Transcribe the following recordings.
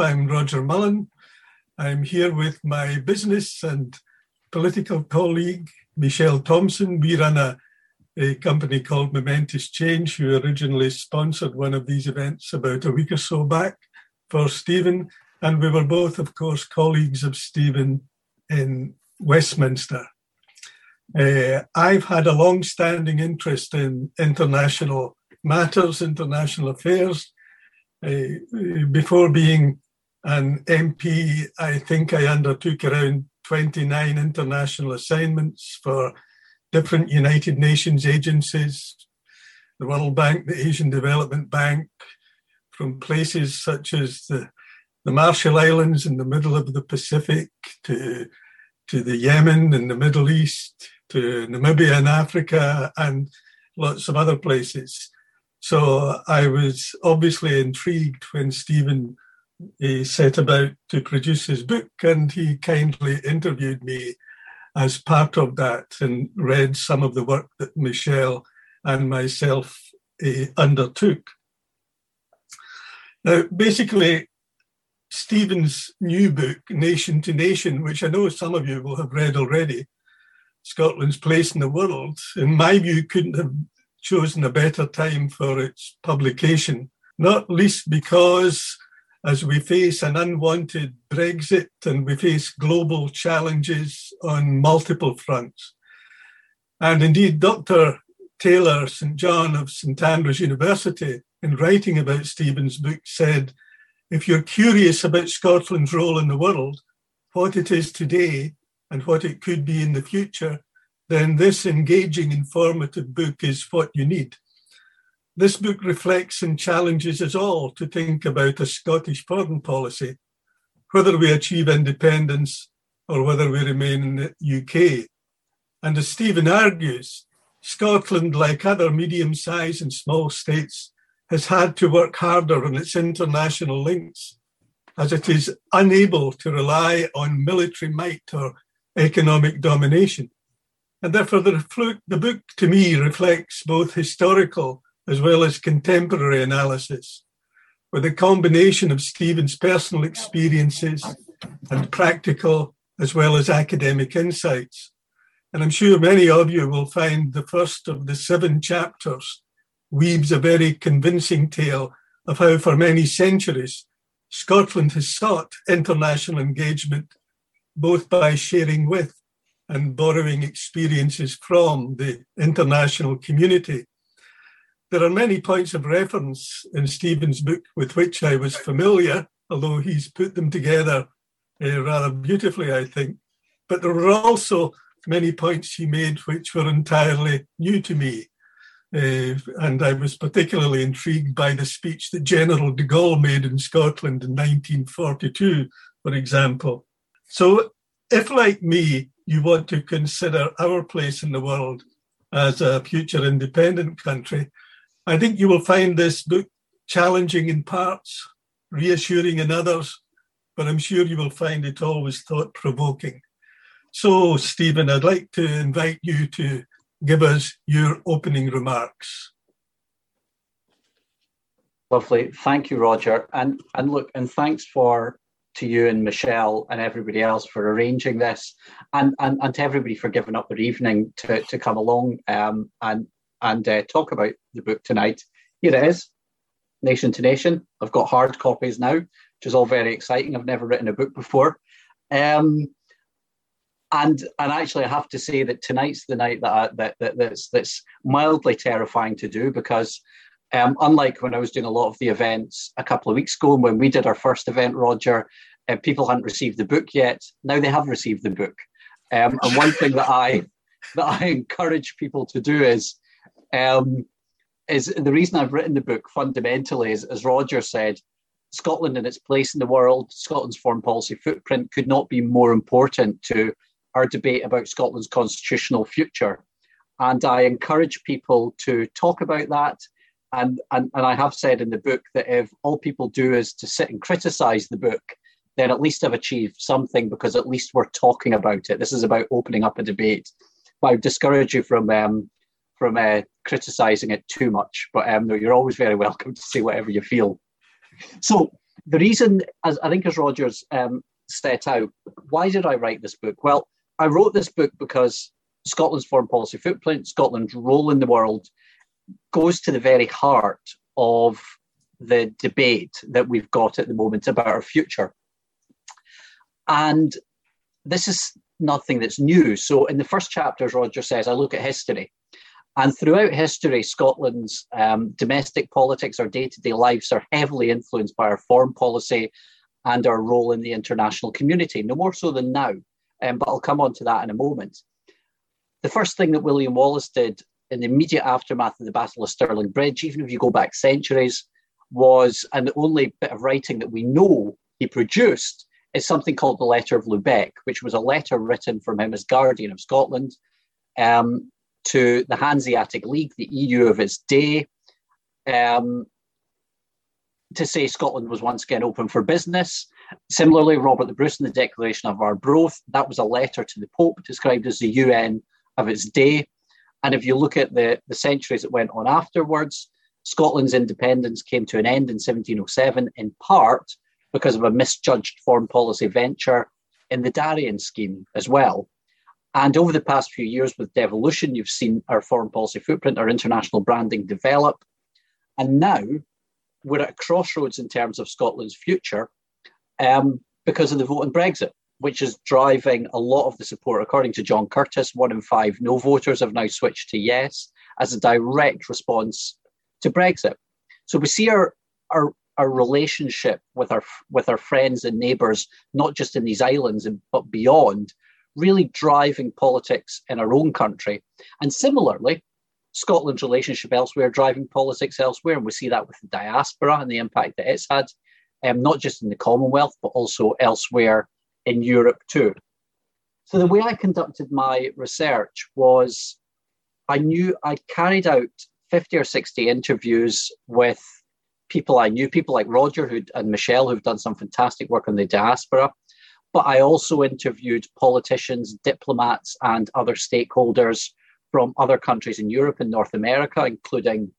I'm Roger Mullen. I'm here with my business and political colleague, Michelle Thompson. We run a, a company called Momentous Change, who originally sponsored one of these events about a week or so back for Stephen. And we were both, of course, colleagues of Stephen in Westminster. Uh, I've had a long standing interest in international matters, international affairs. Uh, before being an MP, I think I undertook around 29 international assignments for different United Nations agencies, the World Bank, the Asian Development Bank, from places such as the, the Marshall Islands in the middle of the Pacific to, to the Yemen in the Middle East, to Namibia in Africa, and lots of other places. So I was obviously intrigued when Stephen he set about to produce his book, and he kindly interviewed me as part of that and read some of the work that Michelle and myself uh, undertook. Now, basically, Stephen's new book, Nation to Nation, which I know some of you will have read already, Scotland's Place in the World, in my view, couldn't have chosen a better time for its publication, not least because as we face an unwanted Brexit and we face global challenges on multiple fronts. And indeed, Dr. Taylor St. John of St. Andrews University, in writing about Stephen's book, said, If you're curious about Scotland's role in the world, what it is today, and what it could be in the future, then this engaging, informative book is what you need. This book reflects and challenges us all to think about a Scottish foreign policy, whether we achieve independence or whether we remain in the UK. And as Stephen argues, Scotland, like other medium sized and small states, has had to work harder on its international links as it is unable to rely on military might or economic domination. And therefore, the, the book to me reflects both historical as well as contemporary analysis, with a combination of Stephen's personal experiences and practical as well as academic insights. And I'm sure many of you will find the first of the seven chapters weaves a very convincing tale of how, for many centuries, Scotland has sought international engagement both by sharing with and borrowing experiences from the international community. There are many points of reference in Stephen's book with which I was familiar, although he's put them together uh, rather beautifully, I think. But there were also many points he made which were entirely new to me. Uh, and I was particularly intrigued by the speech that General de Gaulle made in Scotland in 1942, for example. So if, like me, you want to consider our place in the world as a future independent country, I think you will find this book challenging in parts, reassuring in others, but I'm sure you will find it always thought provoking. So, Stephen, I'd like to invite you to give us your opening remarks. Lovely. Thank you, Roger. And and look, and thanks for to you and Michelle and everybody else for arranging this, and and, and to everybody for giving up their evening to, to come along um, and and uh, talk about the book tonight. Here it is, Nation to Nation. I've got hard copies now, which is all very exciting. I've never written a book before. Um, and and actually, I have to say that tonight's the night that, I, that, that that's that's mildly terrifying to do because um, unlike when I was doing a lot of the events a couple of weeks ago, when we did our first event, Roger, uh, people hadn't received the book yet. Now they have received the book. Um, and one thing that I that I encourage people to do is um, is the reason I've written the book fundamentally is, as Roger said, Scotland and its place in the world, Scotland's foreign policy footprint could not be more important to our debate about Scotland's constitutional future. And I encourage people to talk about that and, and, and I have said in the book that if all people do is to sit and criticize the book, then at least I've achieved something because at least we're talking about it. This is about opening up a debate. But I would discourage you from um, from uh, criticizing it too much. But um, no, you're always very welcome to say whatever you feel. So the reason, as I think, as Rogers um, set out, why did I write this book? Well, I wrote this book because Scotland's foreign policy footprint, Scotland's role in the world, goes to the very heart of the debate that we've got at the moment about our future. And this is nothing that's new. So, in the first chapter, as Roger says, I look at history. And throughout history, Scotland's um, domestic politics, our day to day lives are heavily influenced by our foreign policy and our role in the international community, no more so than now. Um, but I'll come on to that in a moment. The first thing that William Wallace did in the immediate aftermath of the Battle of Stirling Bridge, even if you go back centuries, was, and the only bit of writing that we know he produced is something called the Letter of Lubeck, which was a letter written from him as Guardian of Scotland um, to the Hanseatic League, the EU of its day, um, to say Scotland was once again open for business. Similarly, Robert the Bruce in the Declaration of Arbroath, that was a letter to the Pope described as the UN of its day. And if you look at the, the centuries that went on afterwards, Scotland's independence came to an end in 1707 in part because of a misjudged foreign policy venture in the Darien scheme as well. And over the past few years with devolution, you've seen our foreign policy footprint, our international branding develop. And now we're at a crossroads in terms of Scotland's future um, because of the vote on Brexit, which is driving a lot of the support. According to John Curtice, one in five no voters have now switched to yes as a direct response to Brexit. So we see our, our our relationship with our with our friends and neighbours, not just in these islands but beyond, really driving politics in our own country. And similarly, Scotland's relationship elsewhere driving politics elsewhere, and we see that with the diaspora and the impact that it's had, um, not just in the Commonwealth but also elsewhere in Europe too. So the way I conducted my research was I knew I carried out 50 or 60 interviews with people I knew, people like Roger who and Michelle, who've done some fantastic work on the diaspora. But I also interviewed politicians, diplomats, and other stakeholders from other countries in Europe and North America, including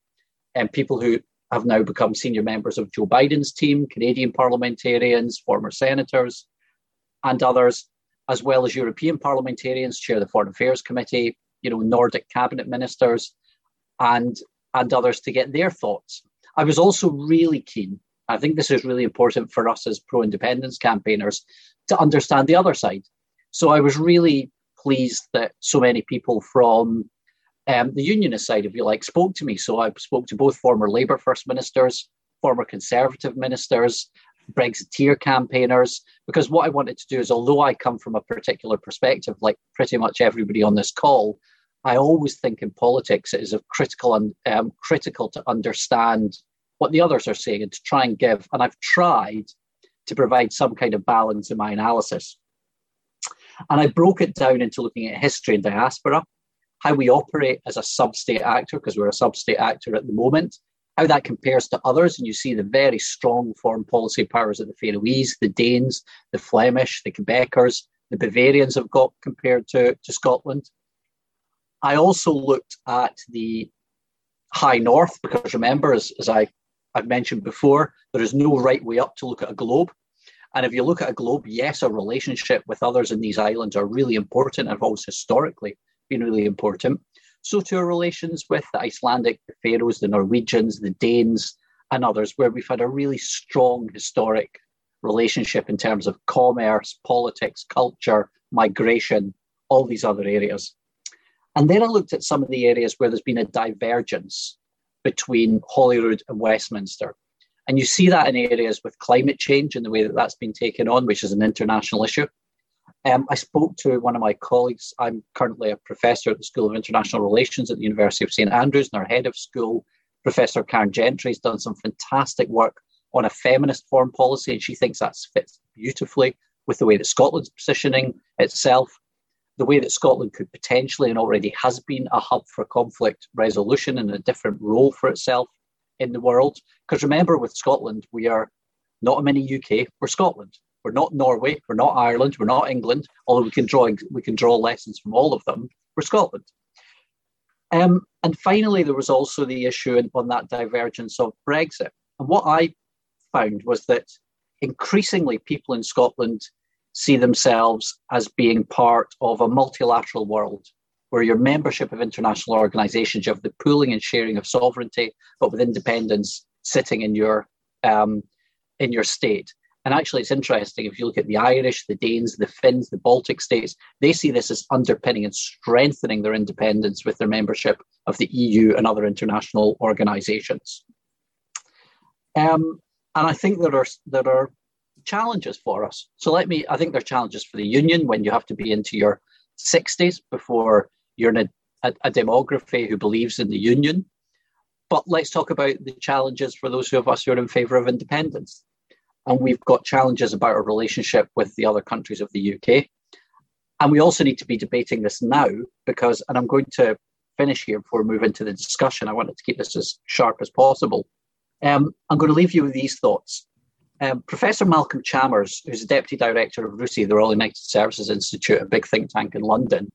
um, people who have now become senior members of Joe Biden's team, Canadian parliamentarians, former senators, and others, as well as European parliamentarians, chair of the Foreign Affairs Committee, you know, Nordic cabinet ministers, and and others to get their thoughts. I was also really keen. I think this is really important for us as pro independence campaigners to understand the other side. So I was really pleased that so many people from um, the unionist side, if you like, spoke to me. So I spoke to both former Labour First Ministers, former Conservative ministers, Brexiteer campaigners, because what I wanted to do is, although I come from a particular perspective, like pretty much everybody on this call, I always think in politics it is of critical and um, critical to understand what the others are saying and to try and give. And I've tried to provide some kind of balance in my analysis. And I broke it down into looking at history and diaspora, how we operate as a sub-state actor, because we're a sub-state actor at the moment, how that compares to others. And you see the very strong foreign policy powers of the Faroese, the Danes, the Flemish, the Quebecers, the Bavarians have got compared to, to Scotland. I also looked at the high north because remember, as, as I, I've mentioned before, there is no right way up to look at a globe. And if you look at a globe, yes, our relationship with others in these islands are really important and have always historically been really important. So to our relations with the Icelandic, the Faroes, the Norwegians, the Danes, and others, where we've had a really strong historic relationship in terms of commerce, politics, culture, migration, all these other areas. And then I looked at some of the areas where there's been a divergence between Holyrood and Westminster. And you see that in areas with climate change and the way that that's been taken on, which is an international issue. Um, I spoke to one of my colleagues. I'm currently a professor at the School of International Relations at the University of St Andrews, and our head of school, Professor Caron Gentry, has done some fantastic work on a feminist foreign policy, and she thinks that fits beautifully with the way that Scotland's positioning itself the way that Scotland could potentially and already has been a hub for conflict resolution and a different role for itself in the world. Because remember, with Scotland, we are not a mini UK, we're Scotland. We're not Norway, we're not Ireland, we're not England, although we can draw we can draw lessons from all of them. We're Scotland. Um, and finally, there was also the issue on that divergence of Brexit. And what I found was that increasingly people in Scotland see themselves as being part of a multilateral world where your membership of international organizations, you have the pooling and sharing of sovereignty, but with independence sitting in your um, in your state. And actually, it's interesting if you look at the Irish, the Danes, the Finns, the Baltic states, they see this as underpinning and strengthening their independence with their membership of the EU and other international organizations. Um, and I think there are there are challenges for us. So let me, I think there are challenges for the union when you have to be into your 60s before you're in a, a, a demography who believes in the union. But let's talk about the challenges for those of us who are in favour of independence. And we've got challenges about our relationship with the other countries of the UK. And we also need to be debating this now because, and I'm going to finish here before we move into the discussion. I wanted to keep this as sharp as possible. Um, I'm going to leave you with these thoughts. Um, Professor Malcolm Chalmers, who's the Deputy Director of RUSI, the Royal United Services Institute, a big think tank in London,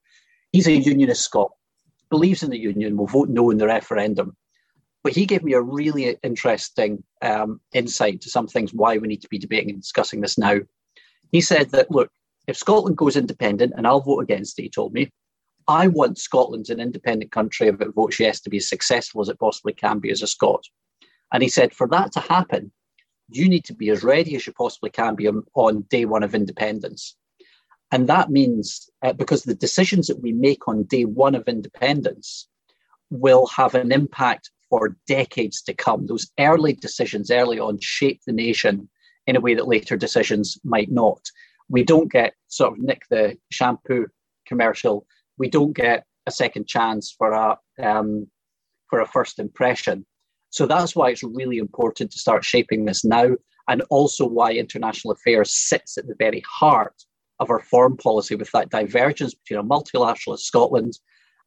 he's a unionist Scot, believes in the union, will vote no in the referendum. But he gave me a really interesting um, insight to some things why we need to be debating and discussing this now. He said that, look, if Scotland goes independent, and I'll vote against it, he told me, I want Scotland, as an independent country, if it votes yes, to be as successful as it possibly can be as a Scot. And he said, for that to happen, you need to be as ready as you possibly can be on, on day one of independence. And that means uh, because the decisions that we make on day one of independence will have an impact for decades to come. Those early decisions early on shape the nation in a way that later decisions might not. We don't get sort of Nick the shampoo commercial. We don't get a second chance for a um, for a first impression. So that's why it's really important to start shaping this now, and also why international affairs sits at the very heart of our foreign policy with that divergence between a multilateralist Scotland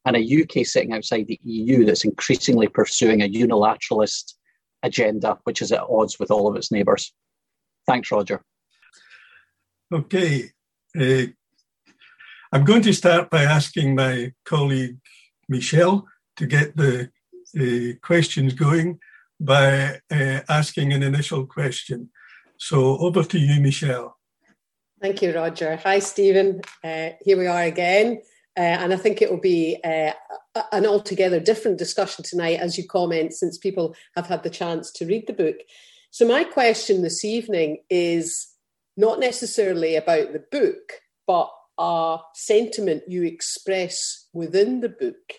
and a UK sitting outside the EU that's increasingly pursuing a unilateralist agenda, which is at odds with all of its neighbours. Thanks, Roger. Okay. Uh, I'm going to start by asking my colleague Michelle to get the uh, questions going by uh, asking an initial question. So over to you, Michelle. Thank you, Roger. Hi, Stephen. Uh, here we are again. Uh, and I think it will be uh, an altogether different discussion tonight as you comment, since people have had the chance to read the book. So, my question this evening is not necessarily about the book, but a sentiment you express within the book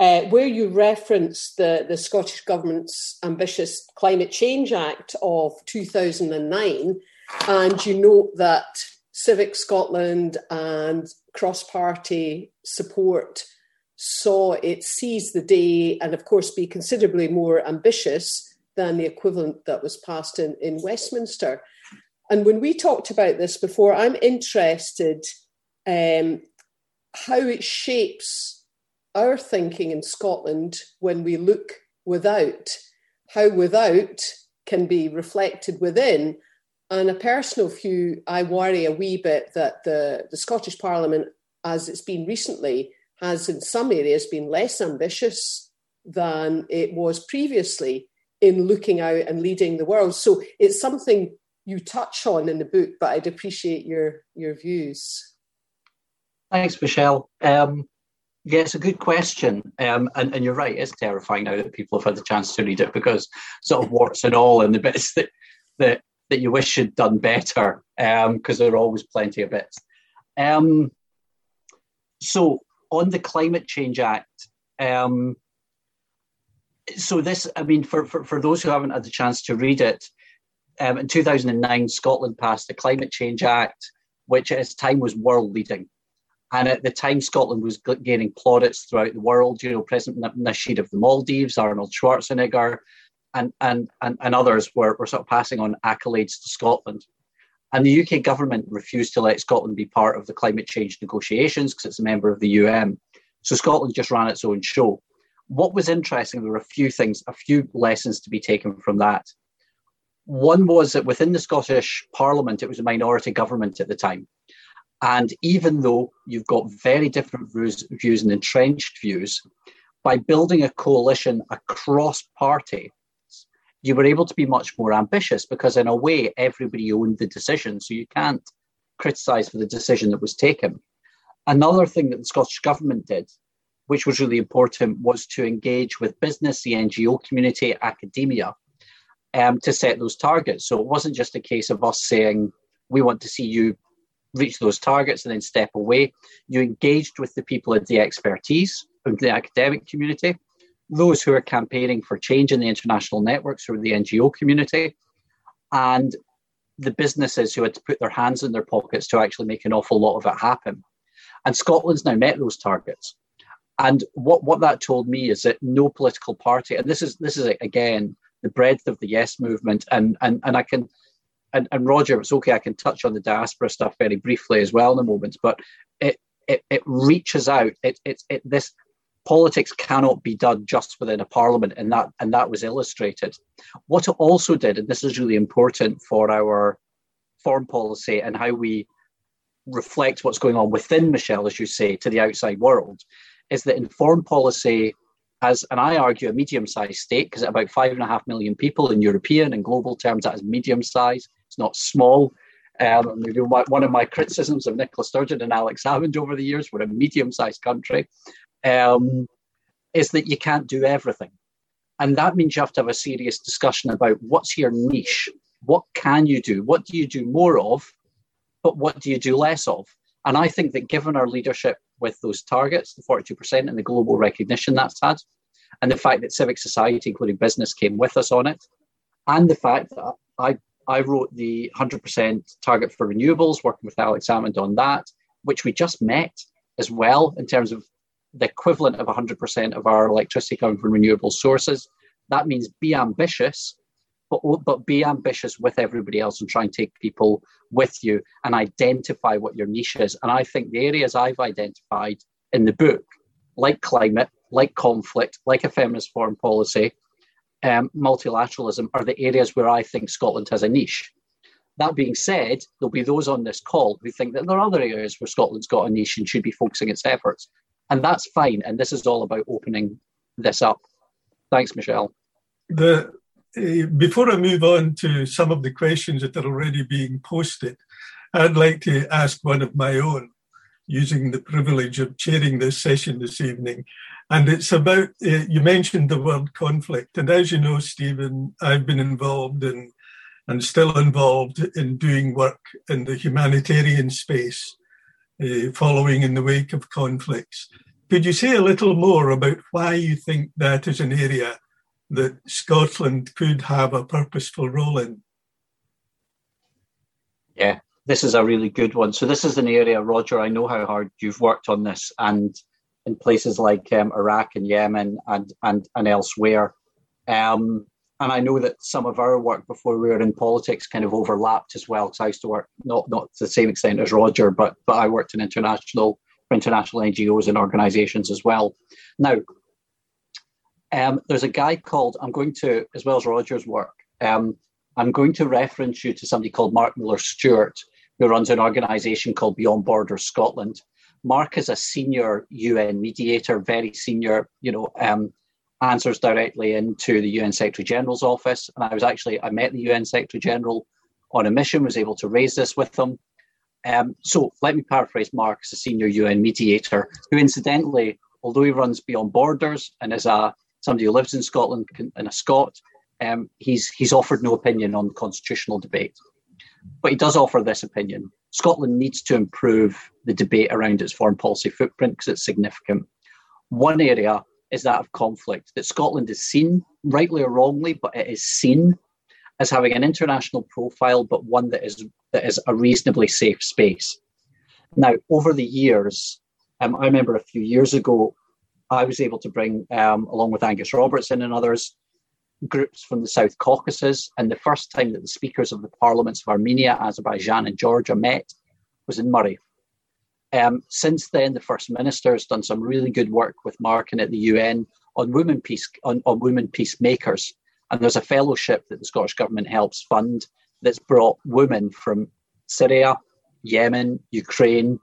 uh, where you reference the, the Scottish Government's ambitious Climate Change Act of 2009, and you note that Civic Scotland and cross party support saw it seize the day and, of course, be considerably more ambitious than the equivalent that was passed in, in Westminster. And when we talked about this before, I'm interested um, how it shapes our thinking in Scotland when we look without, how without can be reflected within. And a personal view, I worry a wee bit that the, the Scottish Parliament, as it's been recently, has in some areas been less ambitious than it was previously in looking out and leading the world. So it's something you touch on in the book, but I'd appreciate your your views. Thanks, Michelle. Um, yeah, it's a good question. Um, and, and you're right, it's terrifying now that people have had the chance to read it because sort of warts and all and the bits that that, that you wish you'd done better, because um, there are always plenty of bits. Um, so on the Climate Change Act, um, so this, I mean, for, for, for those who haven't had the chance to read it, um, in 2009, Scotland passed the Climate Change Act, which at its time was world leading. And at the time, Scotland was gaining plaudits throughout the world. You know, President Nasheed of the Maldives, Arnold Schwarzenegger, and, and, and, and others were, were sort of passing on accolades to Scotland. And the UK government refused to let Scotland be part of the climate change negotiations because it's a member of the UN. So Scotland just ran its own show. What was interesting, there were a few things, a few lessons to be taken from that. One was that within the Scottish Parliament, it was a minority government at the time. And even though you've got very different views, and entrenched views, by building a coalition across party, you were able to be much more ambitious because, in a way, everybody owned the decision. So you can't criticise for the decision that was taken. Another thing that the Scottish Government did, which was really important, was to engage with business, the NGO community, academia, um, to set those targets. So it wasn't just a case of us saying, we want to see you reach those targets and then step away. You engaged with the people of the expertise of the academic community, those who are campaigning for change in the international networks or the NGO community, and the businesses who had to put their hands in their pockets to actually make an awful lot of it happen. And Scotland's now met those targets. And what, what that told me is that no political party, and this is this is again the breadth of the yes movement, and and and I can and, and Roger, it's okay, I can touch on the diaspora stuff very briefly as well in a moment, but it it, it reaches out. It, it, it this politics cannot be done just within a parliament, and that and that was illustrated. What it also did, and this is really important for our foreign policy and how we reflect what's going on within Michelle, as you say, to the outside world, is that in foreign policy, as and I argue a medium-sized state, because about five and a half million people in European and global terms, that is medium-sized. Not small. Um, one of my criticisms of Nicola Sturgeon and Alex Salmond over the years, we're a medium-sized country, um, is that you can't do everything. And that means you have to have a serious discussion about what's your niche? What can you do? What do you do more of? But what do you do less of? And I think that given our leadership with those targets, the 42% and the global recognition that's had, and the fact that civic society, including business, came with us on it, and the fact that I I wrote the 100% target for renewables, working with Alex Salmond on that, which we just met as well in terms of the equivalent of 100% of our electricity coming from renewable sources. That means be ambitious, but, but be ambitious with everybody else and try and take people with you and identify what your niche is. And I think the areas I've identified in the book, like climate, like conflict, like a feminist foreign policy, um, multilateralism are the areas where I think Scotland has a niche. That being said, there'll be those on this call who think that there are other areas where Scotland's got a niche and should be focusing its efforts. And that's fine. And this is all about opening this up. Thanks, Michelle. The, uh, before I move on to some of the questions that are already being posted, I'd like to ask one of my own, using the privilege of chairing this session this evening. And it's about, uh, you mentioned the word conflict. And as you know, Stephen, I've been involved in and still involved in doing work in the humanitarian space uh, following in the wake of conflicts. Could you say a little more about why you think that is an area that Scotland could have a purposeful role in? Yeah, this is a really good one. So, this is an area, Roger, I know how hard you've worked on this, and in places like um, Iraq and Yemen and and and elsewhere. Um, and I know that some of our work before we were in politics kind of overlapped as well. Because I used to work not not to the same extent as Roger, but but I worked in international international NGOs and organisations as well. Now, um, there's a guy called I'm going to as well as Roger's work. Um, I'm going to reference you to somebody called Mark Muller Stewart, who runs an organisation called Beyond Borders Scotland, Mark is a senior UN mediator, very senior, you know, um, answers directly into the UN Secretary General's office. And I was actually, I met the UN Secretary General on a mission, was able to raise this with them. Um, so let me paraphrase Mark as a senior UN mediator, who incidentally, although he runs Beyond Borders and is a somebody who lives in Scotland and a Scot, um, he's he's offered no opinion on constitutional debate, but he does offer this opinion. Scotland needs to improve the debate around its foreign policy footprint because it's significant. One area is that of conflict, that Scotland is seen, rightly or wrongly, but it is seen as having an international profile, but one that is that is a reasonably safe space. Now, over the years, um, I remember a few years ago, I was able to bring, um, along with Angus Robertson and others, groups from the South Caucasus. And the first time that the speakers of the parliaments of Armenia, Azerbaijan, and Georgia met was in Moray. Um, since then, the First Minister has done some really good work with Mark and at the UN on women peace on, on women peacemakers. And there's a fellowship that the Scottish Government helps fund that's brought women from Syria, Yemen, Ukraine,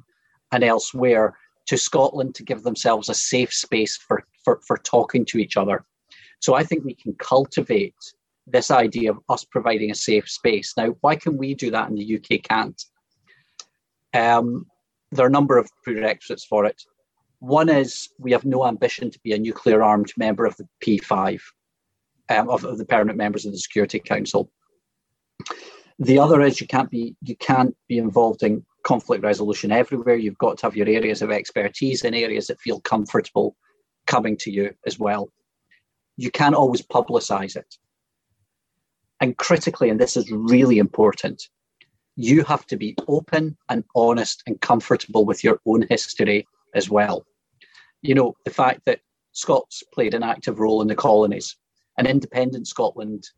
and elsewhere to Scotland to give themselves a safe space for, for, for talking to each other. So I think we can cultivate this idea of us providing a safe space. Now, why can we do that and the UK can't? Um, there are a number of prerequisites for it. One is we have no ambition to be a nuclear armed member of the P5, um, of, of the permanent members of the Security Council. The other is you can't be you can't be involved in conflict resolution everywhere. You've got to have your areas of expertise in areas that feel comfortable coming to you as well. You can't always publicize it. And critically, and this is really important, you have to be open and honest and comfortable with your own history as well. You know, the fact that Scots played an active role in the colonies, and independent Scotland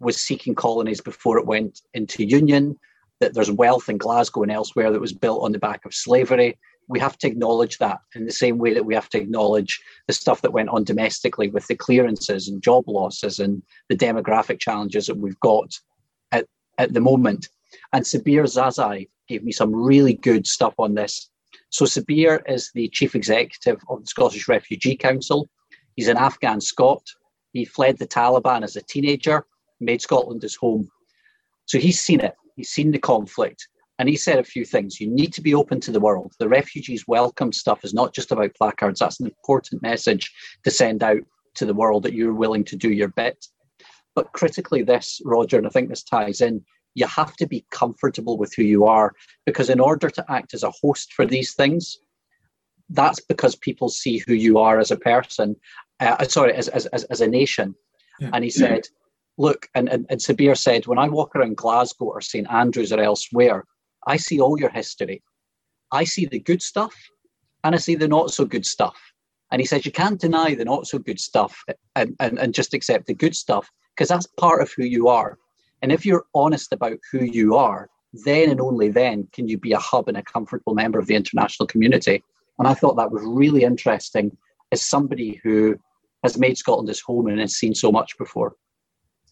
was seeking colonies before it went into union, that there's wealth in Glasgow and elsewhere that was built on the back of slavery. We have to acknowledge that in the same way that we have to acknowledge the stuff that went on domestically with the clearances and job losses and the demographic challenges that we've got at, at the moment. And Sabir Zazai gave me some really good stuff on this. So Sabir is the chief executive of the Scottish Refugee Council. He's an Afghan Scot. He fled the Taliban as a teenager, made Scotland his home. So he's seen it. He's seen the conflict. And he said a few things. You need to be open to the world. The refugees welcome stuff is not just about placards. That's an important message to send out to the world that you're willing to do your bit. But critically, this, Roger, and I think this ties in, you have to be comfortable with who you are because in order to act as a host for these things that's because people see who you are as a person uh, sorry as, as, as, as a nation yeah. and he said look and, and, and sabir said when i walk around glasgow or st andrews or elsewhere i see all your history i see the good stuff and i see the not so good stuff and he says you can't deny the not so good stuff and, and, and just accept the good stuff because that's part of who you are and if you're honest about who you are, then and only then can you be a hub and a comfortable member of the international community. And I thought that was really interesting as somebody who has made Scotland his home and has seen so much before.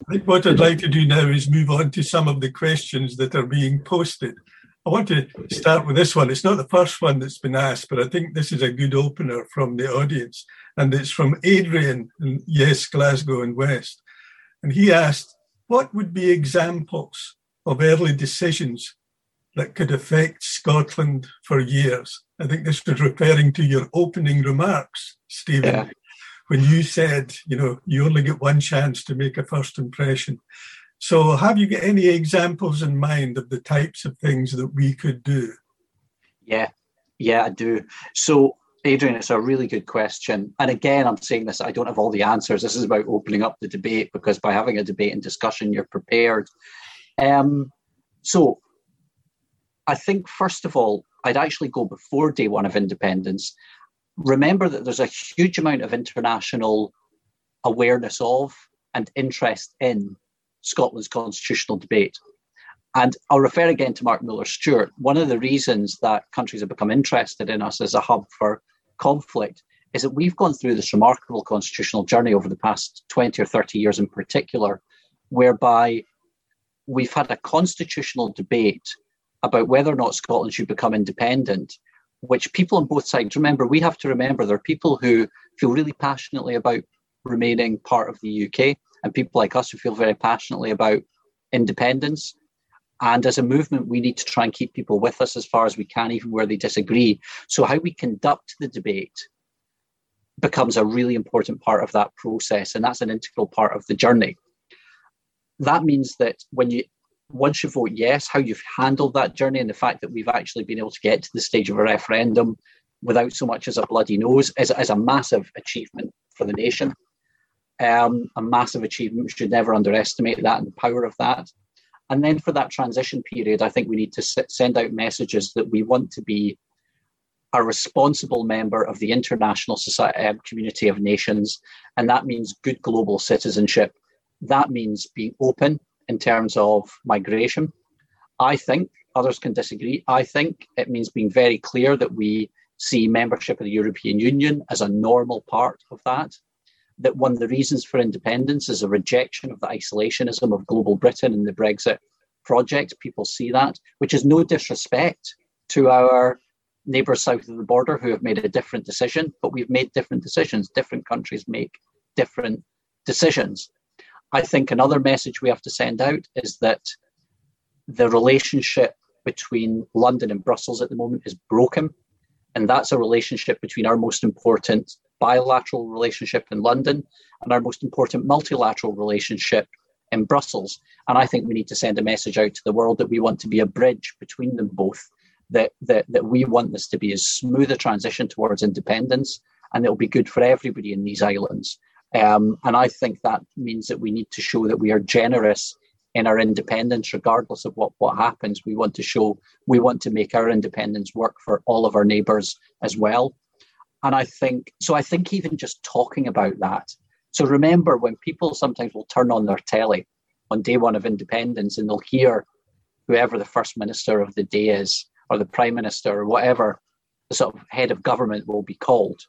I think what I'd like to do now is move on to some of the questions that are being posted. I want to start with this one. It's not the first one that's been asked, but I think this is a good opener from the audience. And it's from Adrian, in, yes, Glasgow and West. And he asked, what would be examples of early decisions that could affect Scotland for years? I think this was referring to your opening remarks, Stephen, yeah. when you said, you know, you only get one chance to make a first impression. So, have you got any examples in mind of the types of things that we could do? Yeah, yeah, I do. So, Adrian, it's a really good question. And again, I'm saying this, I don't have all the answers. This is about opening up the debate because by having a debate and discussion, you're prepared. Um, so I think, first of all, I'd actually go before day one of independence. Remember that there's a huge amount of international awareness of and interest in Scotland's constitutional debate. And I'll refer again to Mark Muller Stewart. One of the reasons that countries have become interested in us as a hub for conflict is that we've gone through this remarkable constitutional journey over the past 20 or 30 years in particular, whereby we've had a constitutional debate about whether or not Scotland should become independent, which people on both sides remember, we have to remember there are people who feel really passionately about remaining part of the UK, and people like us who feel very passionately about independence. And as a movement, we need to try and keep people with us as far as we can, even where they disagree. So, how we conduct the debate becomes a really important part of that process, and that's an integral part of the journey. That means that when you once you vote yes, how you've handled that journey and the fact that we've actually been able to get to the stage of a referendum without so much as a bloody nose is, is a massive achievement for the nation. Um, a massive achievement. We should never underestimate that and the power of that. And then for that transition period, I think we need to send out messages that we want to be a responsible member of the international society, um, community of nations. And that means good global citizenship. That means being open in terms of migration. I think others can disagree. I think it means being very clear that we see membership of the European Union as a normal part of that that one of the reasons for independence is a rejection of the isolationism of global Britain and the Brexit project. People see that, which is no disrespect to our neighbours south of the border who have made a different decision, but we've made different decisions. Different countries make different decisions. I think another message we have to send out is that the relationship between London and Brussels at the moment is broken. And that's a relationship between our most important bilateral relationship in London and our most important multilateral relationship in Brussels. And I think we need to send a message out to the world that we want to be a bridge between them both, that, that, that we want this to be as smooth a transition towards independence and it'll be good for everybody in these islands. Um, and I think that means that we need to show that we are generous in our independence, regardless of what, what happens. We want to show, we want to make our independence work for all of our neighbours as well. And I think, so I think even just talking about that. So remember, when people sometimes will turn on their telly on day one of independence and they'll hear whoever the first minister of the day is, or the prime minister, or whatever the sort of head of government will be called,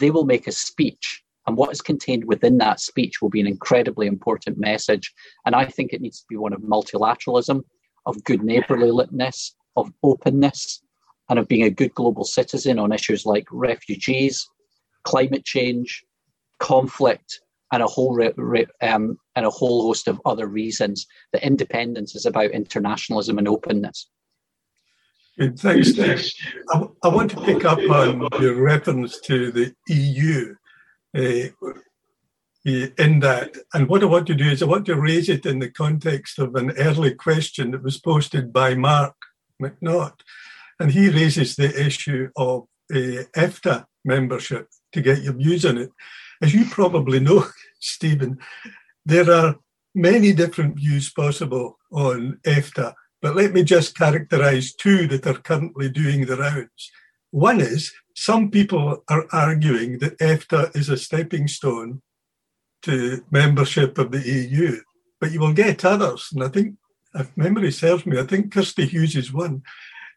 they will make a speech and what is contained within that speech will be an incredibly important message. And I think it needs to be one of multilateralism, of good neighbourliness, of openness, and of being a good global citizen on issues like refugees, climate change, conflict, and a whole re- re- um, and a whole host of other reasons. That independence is about internationalism and openness. Good, thanks, Steve. I, I want to pick up on your reference to the EU uh, in that. And what I want to do is I want to raise it in the context of an early question that was posted by Mark McNaught. And he raises the issue of uh, EFTA membership to get your views on it. As you probably know, Stephen, there are many different views possible on EFTA, but let me just characterize two that are currently doing the rounds. One is some people are arguing that EFTA is a stepping stone to membership of the EU, but you will get others. And I think, if memory serves me, I think Kirsty Hughes is one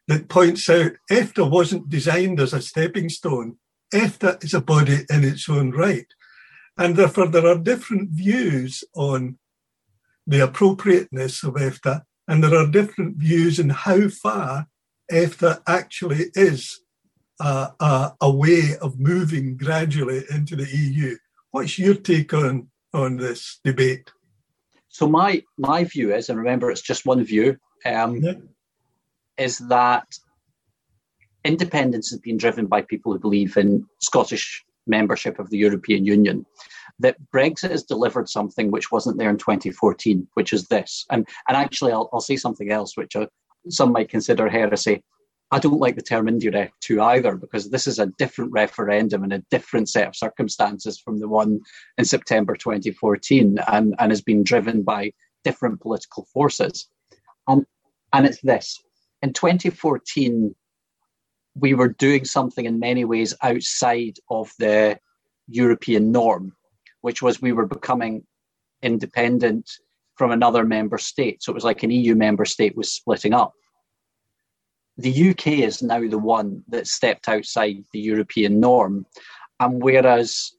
that points out EFTA wasn't designed as a stepping stone. EFTA is a body in its own right. And therefore, there are different views on the appropriateness of EFTA, and there are different views on how far EFTA actually is a, a, a way of moving gradually into the EU. What's your take on on this debate? So my my view is, and remember, it's just one view, um, yeah. Is that independence has been driven by people who believe in Scottish membership of the European Union. That Brexit has delivered something which wasn't there in 2014, which is this. And and actually, I'll, I'll say something else, which uh, some might consider heresy. I don't like the term indyref2 either, because this is a different referendum and a different set of circumstances from the one in September 2014 and, and has been driven by different political forces. And, and it's this in 2014, we were doing something in many ways outside of the European norm, which was we were becoming independent from another member state. So it was like an EU member state was splitting up the UK is now the one that stepped outside the European norm. And whereas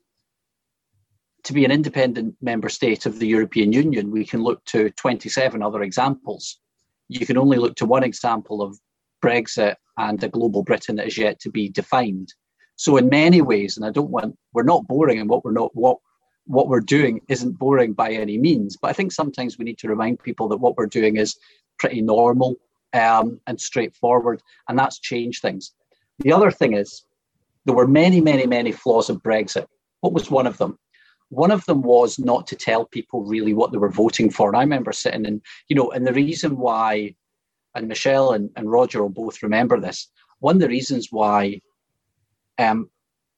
to be an independent member state of the European Union, we can look to 27 other examples. You can only look to one example of Brexit and a global Britain that is yet to be defined. So in many ways, and I don't want we're not boring and what we're not what what we're doing isn't boring by any means. But I think sometimes we need to remind people that what we're doing is pretty normal um, and straightforward, and that's changed things. The other thing is, there were many, many, many flaws of Brexit. What was one of them? One of them was not to tell people really what they were voting for. And I remember sitting and, you know, and the reason why, and Michelle and, and Roger will both remember this, one of the reasons why um,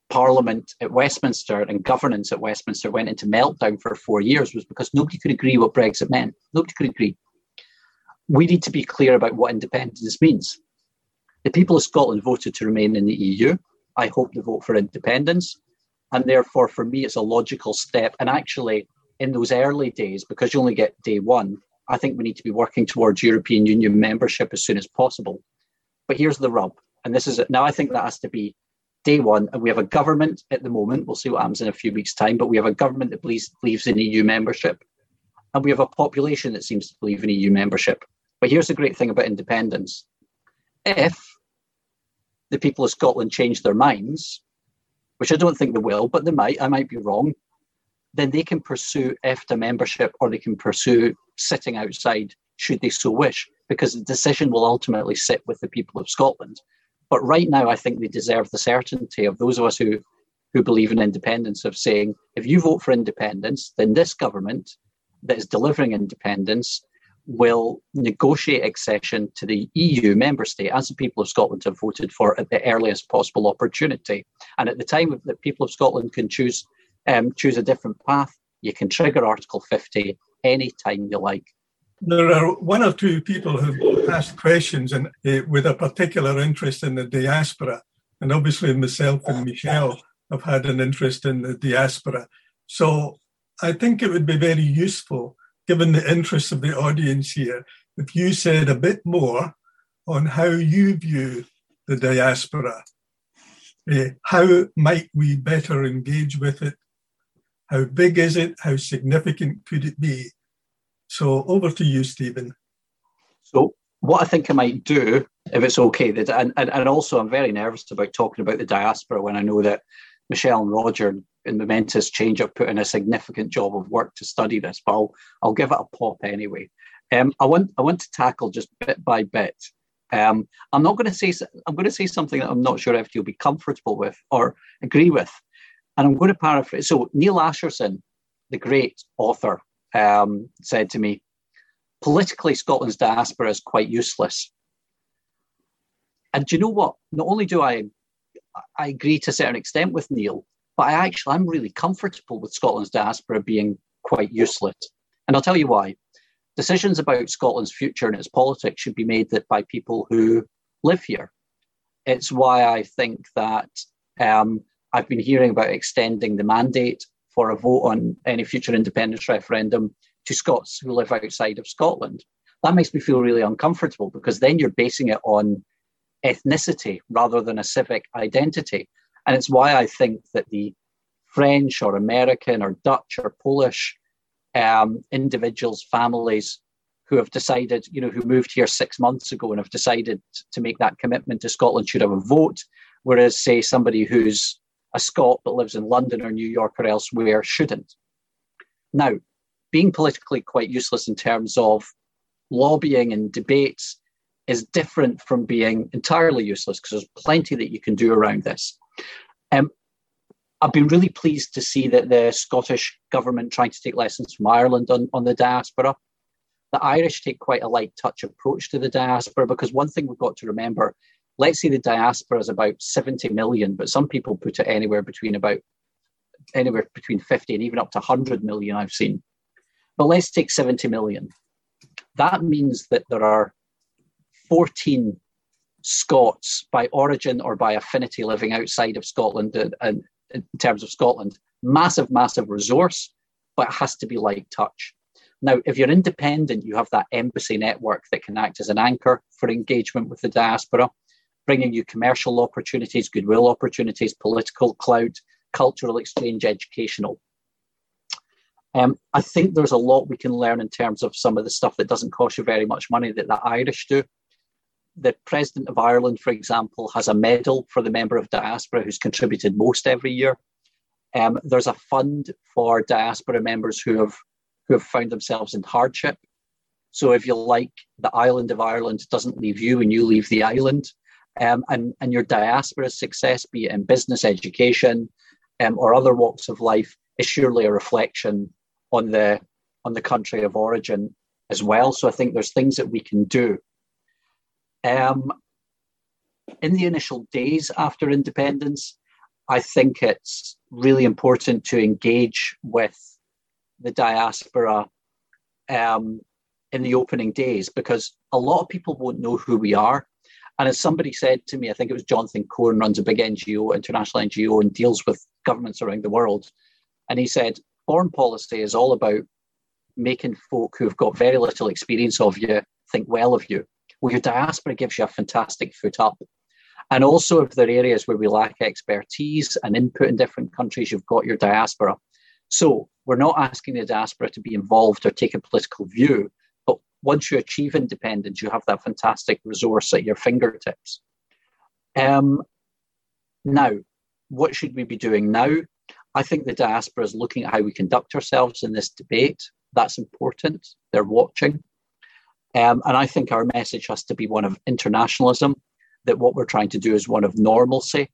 Parliament at Westminster and governance at Westminster went into meltdown for four years was because nobody could agree what Brexit meant. Nobody could agree we need to be clear about what independence means. The people of Scotland voted to remain in the EU. I hope they vote for independence. And therefore, for me, it's a logical step. And actually, in those early days, because you only get day one, I think we need to be working towards European Union membership as soon as possible. But here's the rub. And this is it. Now, I think that has to be day one. And we have a government at the moment. We'll see what happens in a few weeks' time. But we have a government that believes, believes in EU membership. And we have a population that seems to believe in EU membership. But here's the great thing about independence if the people of Scotland change their minds, which I don't think they will, but they might, I might be wrong, then they can pursue EFTA membership or they can pursue sitting outside should they so wish, because the decision will ultimately sit with the people of Scotland. But right now, I think they deserve the certainty of those of us who, who believe in independence of saying, if you vote for independence, then this government that is delivering independence will negotiate accession to the EU member state, as the people of Scotland have voted for at the earliest possible opportunity. And at the time that people of Scotland can choose um, choose a different path, you can trigger Article 50 any time you like. There are one or two people who've asked questions and uh, with a particular interest in the diaspora. And obviously, myself and Michelle have had an interest in the diaspora. So I think it would be very useful, given the interest of the audience here, if you said a bit more on how you view the diaspora. Uh, how might we better engage with it? How big is it? How significant could it be? So over to you, Stephen. So what I think I might do, if it's okay, that and, and, and also I'm very nervous about talking about the diaspora when I know that Michelle and Roger in momentous change have put in a significant job of work to study this, but I'll, I'll give it a pop anyway. Um, I want I want to tackle just bit by bit. Um, I'm not going to say I'm going to say something that I'm not sure if you'll be comfortable with or agree with, and I'm going to paraphrase. So Neal Ascherson, the great author, um, said to me, politically, Scotland's diaspora is quite useless. And do you know what? Not only do I, I agree to a certain extent with Neil, but I actually I'm really comfortable with Scotland's diaspora being quite useless. And I'll tell you why. Decisions about Scotland's future and its politics should be made that by people who live here. It's why I think that um, I've been hearing about extending the mandate for a vote on any future independence referendum to Scots who live outside of Scotland. That makes me feel really uncomfortable because then you're basing it on ethnicity rather than a civic identity. And it's why I think that the French or American or Dutch or Polish um, individuals, families who have decided, you know, who moved here six months ago and have decided to make that commitment to Scotland should have a vote. Whereas, say, somebody who's a Scot but lives in London or New York or elsewhere shouldn't. Now, being politically quite useless in terms of lobbying and debates is different from being entirely useless because there's plenty that you can do around this. Um, I've been really pleased to see that the Scottish government trying to take lessons from Ireland on, on the diaspora. The Irish take quite a light touch approach to the diaspora because one thing we've got to remember let's say the diaspora is about 70 million, but some people put it anywhere between about anywhere between 50 and even up to 100 million I've seen. But let's take 70 million. That means that there are 14 Scots by origin or by affinity living outside of Scotland and, in terms of Scotland. Massive, massive resource, but it has to be light touch. Now, if you're independent, you have that embassy network that can act as an anchor for engagement with the diaspora bringing you commercial opportunities, goodwill opportunities, political clout, cultural exchange, educational. Um, I think there's a lot we can learn in terms of some of the stuff that doesn't cost you very much money that the Irish do. The president of Ireland, for example, has a medal for the member of diaspora who's contributed most every year. Um, there's a fund for diaspora members who have who have found themselves in hardship. So if you like, the island of Ireland doesn't leave you when you leave the island um, and, and your diaspora success, be it in business, education, um, or other walks of life, is surely a reflection on the on the country of origin as well. So I think there's things that we can do. Um, in the initial days after independence, I think it's really important to engage with the diaspora um, in the opening days because a lot of people won't know who we are. And as somebody said to me, I think it was Jonathan Cohen runs a big NGO, international NGO, and deals with governments around the world. And he said, foreign policy is all about making folk who've got very little experience of you think well of you. Well, your diaspora gives you a fantastic foot up. And also, if there are areas where we lack expertise and input in different countries, you've got your diaspora. So, we're not asking the diaspora to be involved or take a political view But once you achieve independence, you have that fantastic resource at your fingertips. Um, now, what should we be doing now? I think the diaspora is looking at how we conduct ourselves in this debate. That's important. They're watching. Um, and I think our message has to be one of internationalism, that what we're trying to do is one of normalcy,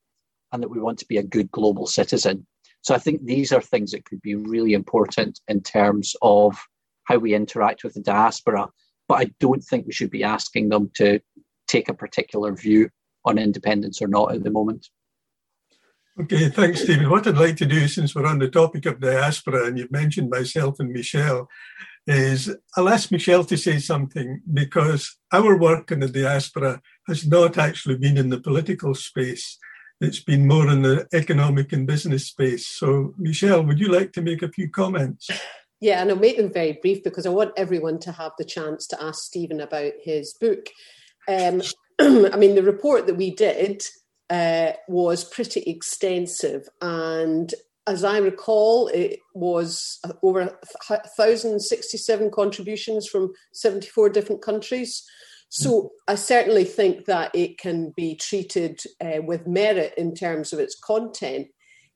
and that we want to be a good global citizen. So I think these are things that could be really important in terms of how we interact with the diaspora. But I don't think we should be asking them to take a particular view on independence or not at the moment. Okay, thanks, Stephen. What I'd like to do, since we're on the topic of diaspora and you've mentioned myself and Michelle, is I'll ask Michelle to say something because our work in the diaspora has not actually been in the political space. It's been more in the economic and business space. So, Michelle, would you like to make a few comments? Yeah, and I'll make them very brief because I want everyone to have the chance to ask Stephen about his book. Um, I mean, the report that we did uh, was pretty extensive. And as I recall, it was over 1,067 contributions from 74 different countries. So I certainly think that it can be treated uh, with merit in terms of its content.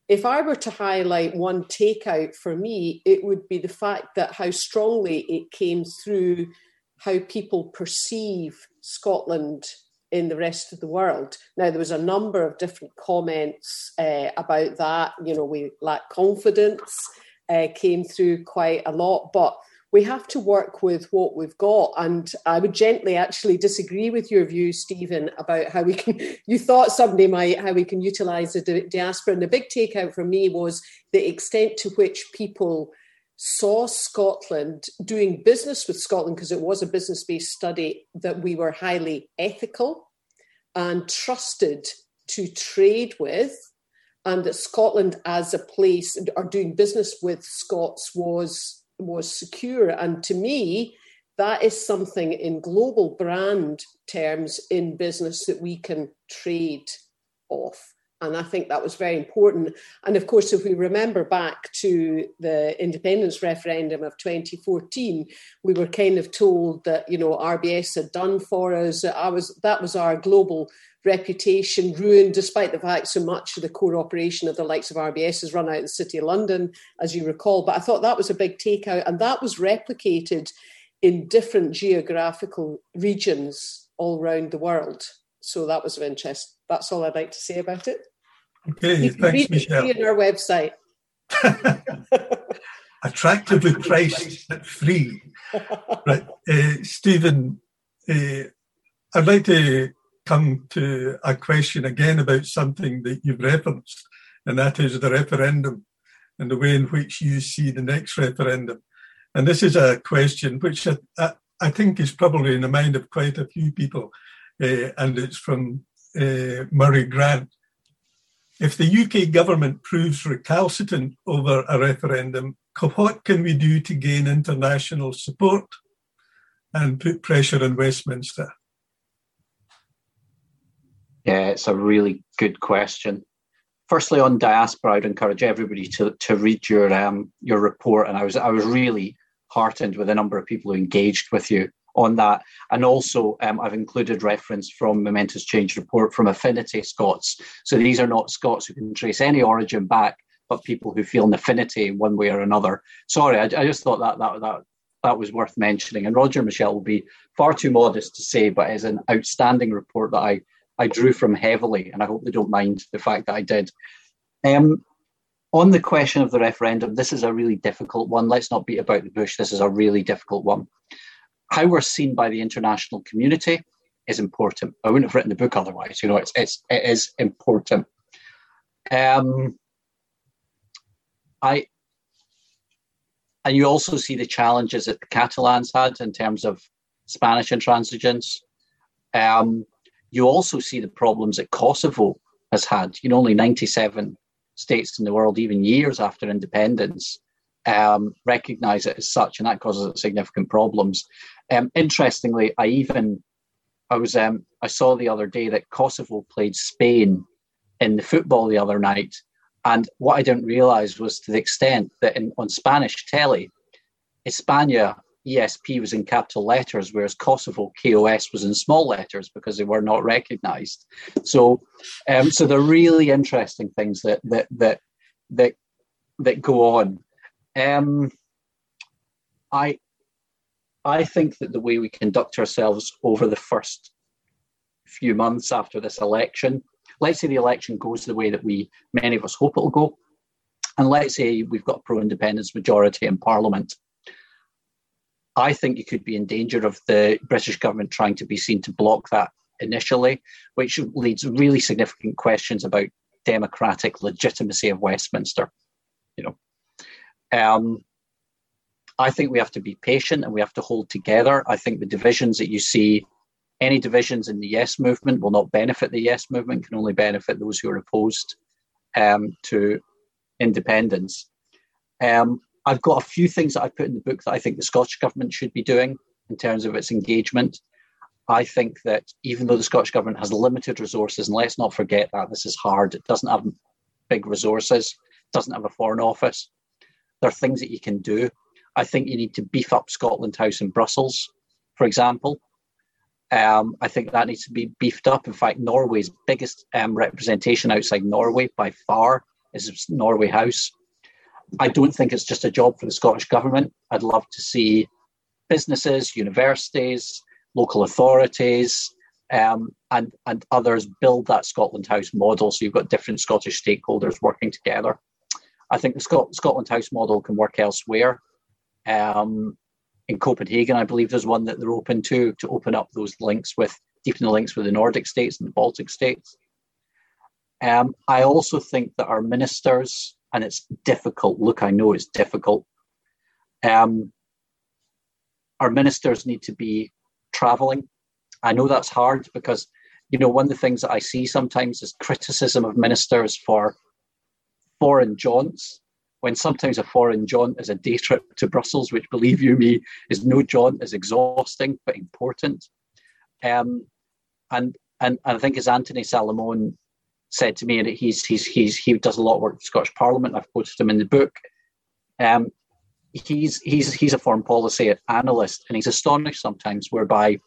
If I were to highlight one takeout for me, it would be the fact that how strongly it came through how people perceive Scotland in the rest of the world. Now, there was a number of different comments uh, about that. You know, we lack confidence, uh, came through quite a lot, but we have to work with what we've got. And I would gently actually disagree with your view, Stephen, about how we can, you thought somebody might, how we can utilize the diaspora. And the big takeout for me was the extent to which people saw Scotland doing business with Scotland because it was a business based study that we were highly ethical and trusted to trade with, and that Scotland as a place or doing business with Scots was was secure. And to me, that is something in global brand terms in business that we can trade off. And I think that was very important. And of course, if we remember back to the independence referendum of 2014, we were kind of told that, you know, RBS had done for us. I was that was our global reputation ruined, despite the fact so much of the core operation of the likes of RBS is run out of the City of London, as you recall. But I thought that was a big takeout, and that was replicated in different geographical regions all around the world. So that was of interest. That's all I'd like to say about it. Okay, thanks, Michelle. on our website. Attractively priced at free. right, uh, Stephen, uh, I'd like to come to a question again about something that you've referenced, and that is the referendum and the way in which you see the next referendum. And this is a question which I, I, I think is probably in the mind of quite a few people, uh, and it's from uh, Murray Grant. If the UK government proves recalcitrant over a referendum, what can we do to gain international support and put pressure on Westminster? Yeah, it's a really good question. Firstly, on diaspora, I'd encourage everybody to, to read your um, your report, and I was I was really heartened with the number of people who engaged with you on that. And also, um, I've included reference from Momentous Change report from Affinity Scots. So these are not Scots who can trace any origin back, but people who feel an affinity in one way or another. Sorry, I, I just thought that that that that was worth mentioning. And Roger Michelle will be far too modest to say, but it's an outstanding report that I I drew from heavily, and I hope they don't mind the fact that I did. Um, on the question of the referendum, this is a really difficult one. Let's not beat about the bush. This is a really difficult one how we're seen by the international community is important. I wouldn't have written the book otherwise. You know, it's it's it is important. Um, I and you also see the challenges that the Catalans had in terms of Spanish intransigence. Um, you also see the problems that Kosovo has had. You know, only 97 states in the world, even years after independence, um, recognize it as such, and that causes significant problems. Um, interestingly, I even I was um, I saw the other day that Kosovo played Spain in the football the other night, and what I didn't realize was to the extent that in, on Spanish telly, España ESP was in capital letters, whereas Kosovo KOS was in small letters because they were not recognised. So, um, so they're really interesting things that that that that that go on. Um, I I think that the way we conduct ourselves over the first few months after this election, let's say the election goes the way that we many of us hope it'll go, and let's say we've got a pro-independence majority in Parliament. I think you could be in danger of the British government trying to be seen to block that initially, which leads really significant questions about democratic legitimacy of Westminster. You know, um, I think we have to be patient and we have to hold together. I think the divisions that you see, any divisions in the Yes movement will not benefit the Yes movement, can only benefit those who are opposed um, to independence. Um, I've got a few things that I put in the book that I think the Scottish Government should be doing in terms of its engagement. I think that even though the Scottish Government has limited resources, and let's not forget that this is hard, it doesn't have big resources, doesn't have a foreign office, there are things that you can do. I think you need to beef up Scotland House in Brussels, for example. Um, I think that needs to be beefed up. In fact, Norway's biggest um, representation outside Norway by far is Norway House. I don't think it's just a job for the Scottish Government. I'd love to see businesses, universities, local authorities, um, and, and others build that Scotland House model. So you've got different Scottish stakeholders working together. I think the Scot- Scotland House model can work elsewhere. Um, in Copenhagen, I believe there's one that they're open to to open up those links with deepen the links with the Nordic states and the Baltic states. Um, I also think that our ministers, and it's difficult. Look, I know it's difficult. Um, our ministers need to be traveling. I know that's hard because, you know, one of the things that I see sometimes is criticism of ministers for foreign jaunts, when sometimes a foreign jaunt is a day trip to Brussels, which, believe you me, is no jaunt, is exhausting but important. Um, and, and I think as Anthony Salamone said to me, and he's he's he's he does a lot of work the Scottish Parliament. I've quoted him in the book. Um, he's he's he's a foreign policy analyst, and he's astonished sometimes whereby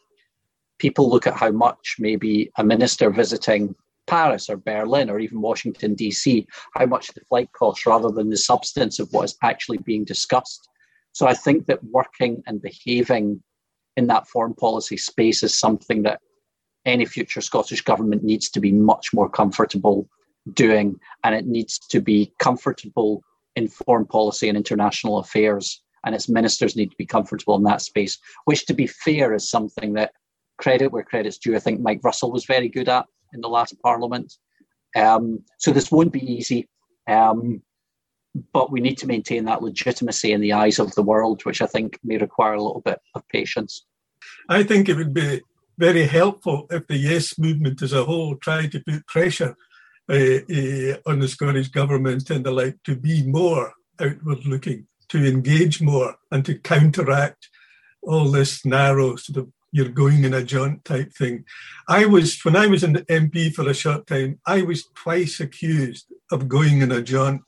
people look at how much maybe a minister visiting Paris or Berlin or even Washington DC, how much the flight costs rather than the substance of what is actually being discussed. So I think that working and behaving in that foreign policy space is something that any future Scottish government needs to be much more comfortable doing, and it needs to be comfortable in foreign policy and international affairs, and its ministers need to be comfortable in that space. Which, to be fair, is something that credit where credit's due. I think Mike Russell was very good at in the last Parliament. Um, so this won't be easy, um, but we need to maintain that legitimacy in the eyes of the world, which I think may require a little bit of patience. I think it would be very helpful if the Yes movement as a whole tried to put pressure uh, uh, on the Scottish Government and the like to be more outward looking, to engage more, and to counteract all this narrow sort of you're going in a jaunt type thing. I was, when I was in MP for a short time, I was twice accused of going in a jaunt.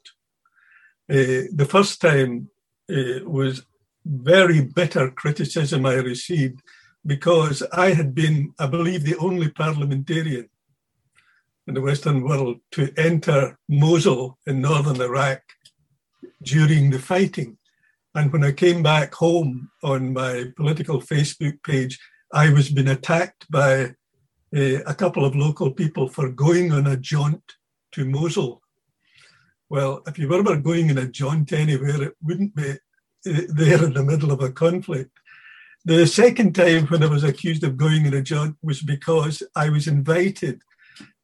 Uh, the first time uh, was very bitter criticism I received because I had been, I believe, the only parliamentarian in the Western world to enter Mosul in northern Iraq during the fighting. And when I came back home on my political Facebook page, I was being attacked by a couple of local people for going on a jaunt to Mosul. Well, if you were ever going in a jaunt anywhere, it wouldn't be uh, there in the middle of a conflict. The second time when I was accused of going in a jaunt was because I was invited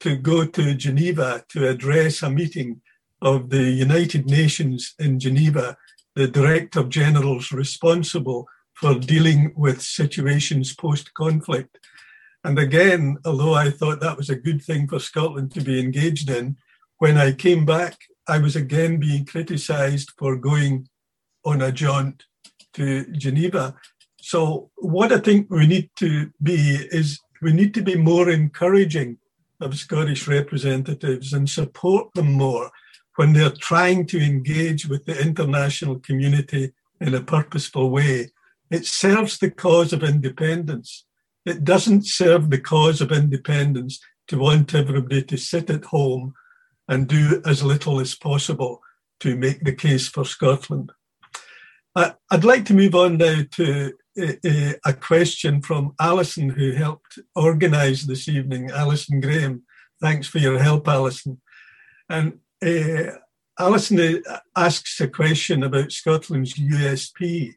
to go to Geneva to address a meeting of the United Nations in Geneva, the Director Generals responsible for dealing with situations post conflict. And again, although I thought that was a good thing for Scotland to be engaged in, when I came back, I was again being criticised for going on a jaunt to Geneva. So, what I think we need to be is we need to be more encouraging of Scottish representatives and support them more when they're trying to engage with the international community in a purposeful way it serves the cause of independence. It doesn't serve the cause of independence to want everybody to sit at home and do as little as possible to make the case for Scotland. I'd like to move on now to a, a question from Alison, who helped organise this evening. Alison Graham, thanks for your help, Alison. And uh, Alison uh, asks a question about Scotland's USP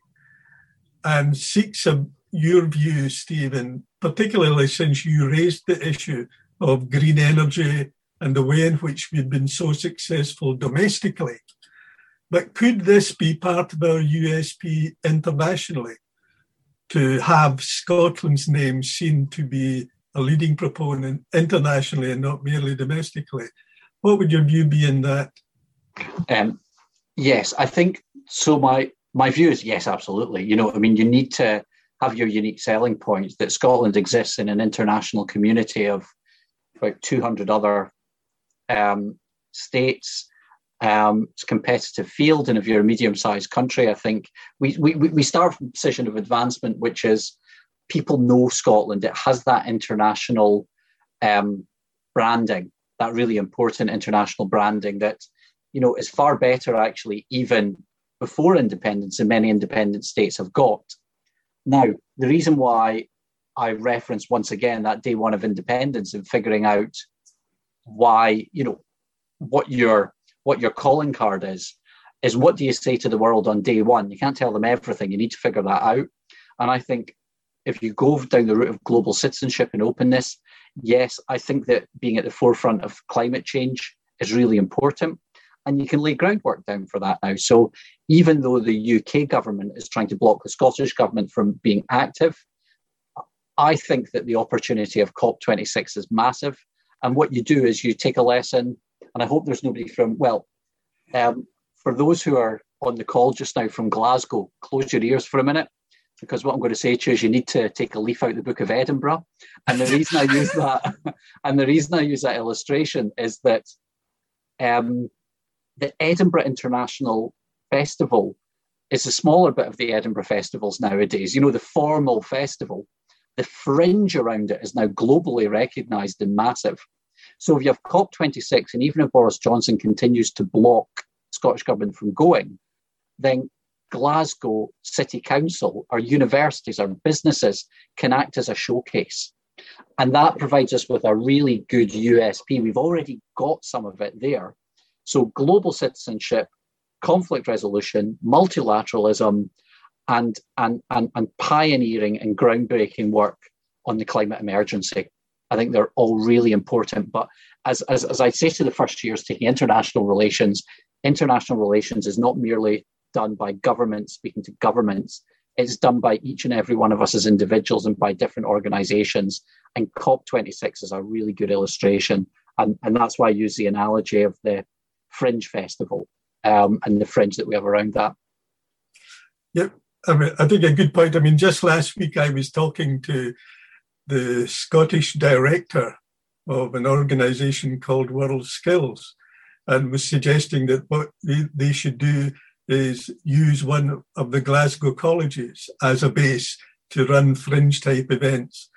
and seeks a, your view, Stephen, particularly since you raised the issue of green energy and the way in which we've been so successful domestically. But could this be part of our USP internationally to have Scotland's name seen to be a leading proponent internationally and not merely domestically? What would your view be in that? Um, yes, I think so. My my view is yes, absolutely. You know, I mean, you need to have your unique selling points. That Scotland exists in an international community of about 200 other um, states um, it's a competitive field, and if you're a medium-sized country, I think we, we we start from a position of advancement, which is people know Scotland. It has that international um, branding, that really important international branding that you know is far better actually even before independence and many independent states have got. Now, the reason why I reference once again that day one of independence and figuring out why you know what your what your calling card is, is what do you say to the world on day one? You can't tell them everything. You need to figure that out. And I think if you go down the route of global citizenship and openness, yes, I think that being at the forefront of climate change is really important. And you can lay groundwork down for that now. So even though the UK government is trying to block the Scottish government from being active, I think that the opportunity of COP26 is massive. And what you do is you take a lesson and I hope there's nobody from, well, um, for those who are on the call just now from Glasgow, close your ears for a minute, because what I'm going to say to you is you need to take a leaf out of the Book of Edinburgh. And the reason I use that, and the reason I use that illustration is that um, the Edinburgh International Festival is a smaller bit of the Edinburgh festivals nowadays. You know, the formal festival, the fringe around it is now globally recognised and massive. So if you have COP26, and even if Boris Johnson continues to block Scottish Government from going, then Glasgow City Council, our universities, our businesses can act as a showcase. And that provides us with a really good USP. We've already got some of it there. So, global citizenship, conflict resolution, multilateralism, and, and, and, and pioneering and groundbreaking work on the climate emergency. I think they're all really important. But as, as, as I say to the first years taking international relations, international relations is not merely done by governments speaking to governments. It's done by each and every one of us as individuals and by different organizations. And COP26 is a really good illustration. And, and that's why I use the analogy of the Fringe Festival um, and the fringe that we have around that. Yep. I, mean, I think a good point. I mean, just last week I was talking to the Scottish director of an organization called World Skills and was suggesting that what they, they should do is use one of the Glasgow colleges as a base to run fringe type events.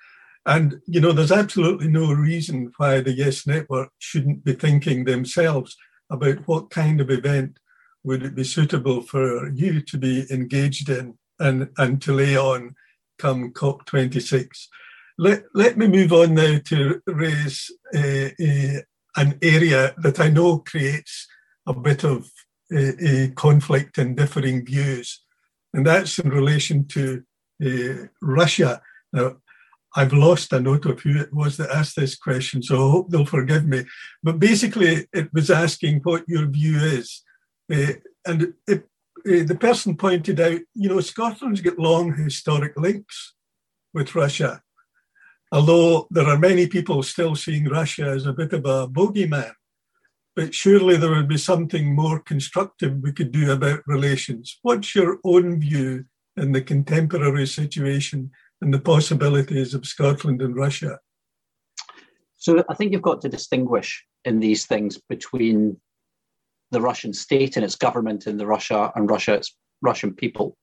And, you know, there's absolutely no reason why the Yes Network shouldn't be thinking themselves about what kind of event would it be suitable for you to be engaged in and, and to lay on come COP26. Let, let me move on now to raise uh, uh, an area that I know creates a bit of a, conflict and differing views, and that's in relation to Russia. Now, I've lost a note of who it was that asked this question, so I hope they'll forgive me. But basically, it was asking what your view is. Uh, and it, uh, the person pointed out, you know, Scotland's got long historic links with Russia although there are many people still seeing Russia as a bit of a bogeyman. But surely there would be something more constructive we could do about relations. What's your own view in the contemporary situation and the possibilities of Scotland and Russia? So I think you've got to distinguish in these things between the Russian state and its government and the Russia and Russia its Russian people.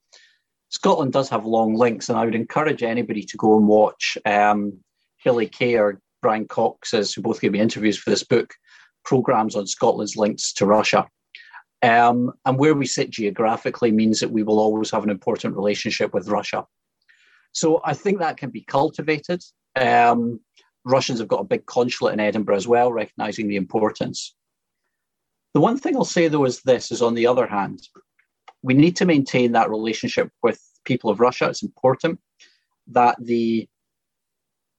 Scotland does have long links, and I would encourage anybody to go and watch um, Billy Kay or Brian Cox's, who both gave me interviews for this book, programs on Scotland's links to Russia. Um, and where we sit geographically means that we will always have an important relationship with Russia. So I think that can be cultivated. Um, Russians have got a big consulate in Edinburgh as well, recognizing the importance. The one thing I'll say though is this is on the other hand, we need to maintain that relationship with people of Russia. It's important that the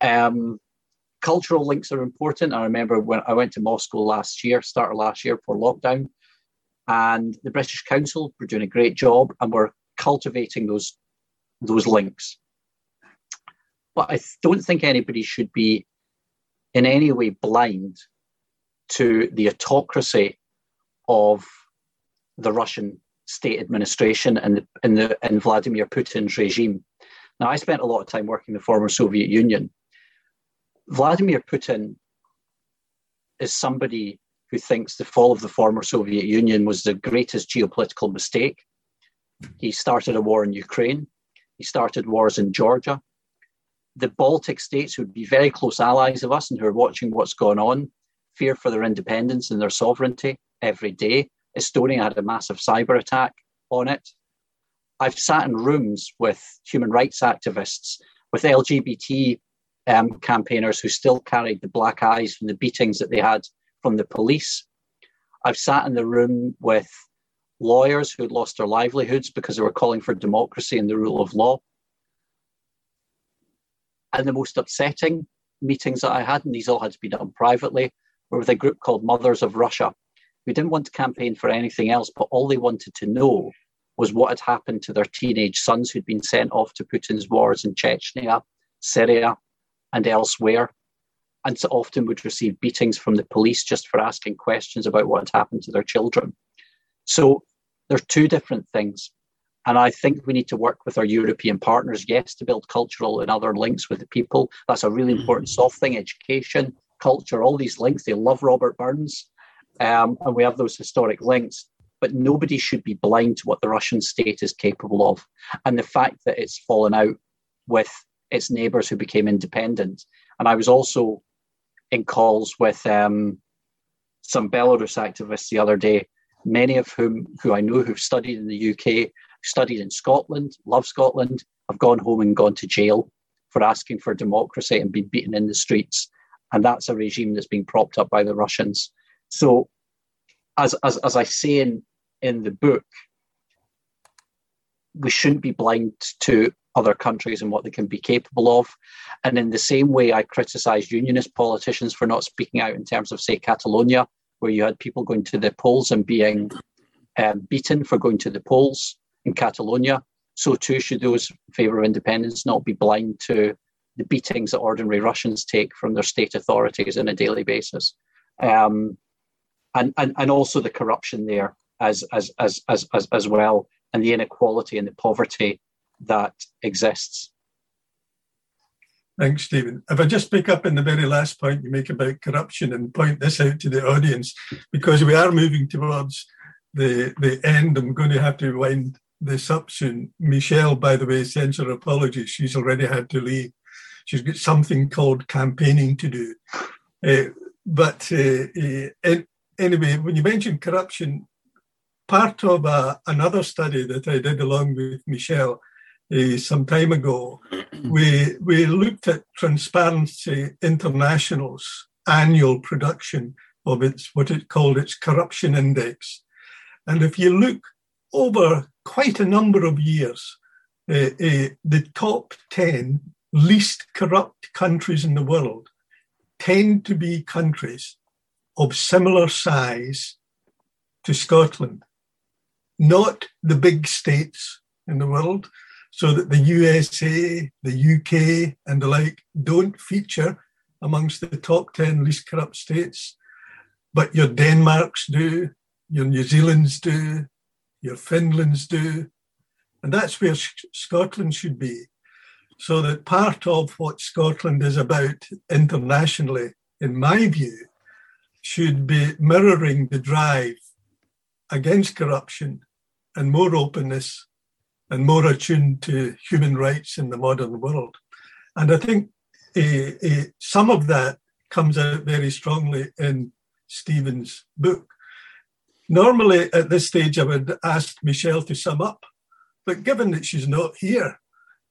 um, cultural links are important. I remember when I went to Moscow last year, start of last year for lockdown, and the British Council were doing a great job and were cultivating those those links. But I don't think anybody should be in any way blind to the autocracy of the Russian state administration and and the and Vladimir Putin's regime. Now, I spent a lot of time working in the former Soviet Union. Vladimir Putin is somebody who thinks the fall of the former Soviet Union was the greatest geopolitical mistake. He started a war in Ukraine. He started wars in Georgia. The Baltic states, who would be very close allies of us and who are watching what's going on, fear for their independence and their sovereignty every day. Estonia had a massive cyber attack on it. I've sat in rooms with human rights activists, with LGBT um, campaigners who still carried the black eyes from the beatings that they had from the police. I've sat in the room with lawyers who had lost their livelihoods because they were calling for democracy and the rule of law. And the most upsetting meetings that I had, and these all had to be done privately, were with a group called Mothers of Russia, who didn't want to campaign for anything else, but all they wanted to know was what had happened to their teenage sons who'd been sent off to Putin's wars in Chechnya, Syria, and elsewhere and so often would receive beatings from the police just for asking questions about what had happened to their children. So there are two different things. And I think we need to work with our European partners, yes, to build cultural and other links with the people. That's a really important mm-hmm. soft thing education, culture, all these links. They love Robert Burns. Um, and we have those historic links. But nobody should be blind to what the Russian state is capable of. And the fact that it's fallen out with its neighbors who became independent. And I was also in calls with um, some Belarus activists the other day, many of whom who I know who've studied in the UK, studied in Scotland, love Scotland, have gone home and gone to jail for asking for democracy and been beaten in the streets. And that's a regime that's being propped up by the Russians. So, as, as, as I say in, in the book, we shouldn't be blind to other countries and what they can be capable of. And in the same way, I criticised unionist politicians for not speaking out in terms of, say, Catalonia, where you had people going to the polls and being um, beaten for going to the polls in Catalonia. So too should those in favour of independence not be blind to the beatings that ordinary Russians take from their state authorities on a daily basis. Um, and, and, and also the corruption there as, as, as, as, as, as well, and the inequality and the poverty that exists. Thanks, Stephen. If I just pick up in the very last point you make about corruption and point this out to the audience, because we are moving towards the the end, I'm going to have to wind this up. Michelle, by the way, sends her apologies. She's already had to leave. She's got something called campaigning to do. Uh, but uh, uh, anyway, when you mention corruption, part of uh, another study that I did along with Michelle uh, some time ago, we we looked at Transparency International's annual production of its what it called its corruption index, and if you look over quite a number of years, uh, uh, the top ten least corrupt countries in the world tend to be countries of similar size to Scotland, not the big states in the world so that the USA, the UK, and the like don't feature amongst the top 10 least corrupt states. But your Denmarks do, your New Zealands do, your Finlands do. And that's where Scotland should be. So that part of what Scotland is about internationally, in my view, should be mirroring the drive against corruption and more openness and more attuned to human rights in the modern world. And I think uh, uh, some of that comes out very strongly in Stephen's book. Normally, at this stage, I would ask Michelle to sum up, but given that she's not here,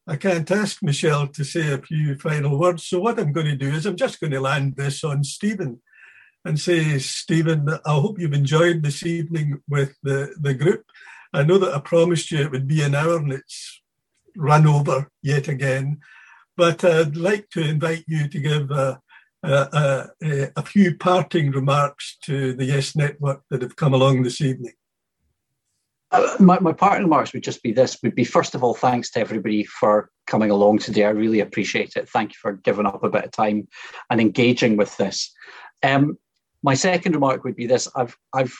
I can't ask Michelle to say a few final words. So, what I'm going to do is I'm just going to land this on Stephen and say, Stephen, I hope you've enjoyed this evening with the, the group. I know that I promised you it would be an hour and it's run over yet again, but I'd like to invite you to give a, a, a, a few parting remarks to the Yes Network that have come along this evening. Uh, my, my parting remarks would just be this. Would be first of all thanks to everybody for coming along today. I really appreciate it. Thank you for giving up a bit of time and engaging with this. Um, my second remark would be this. I've i've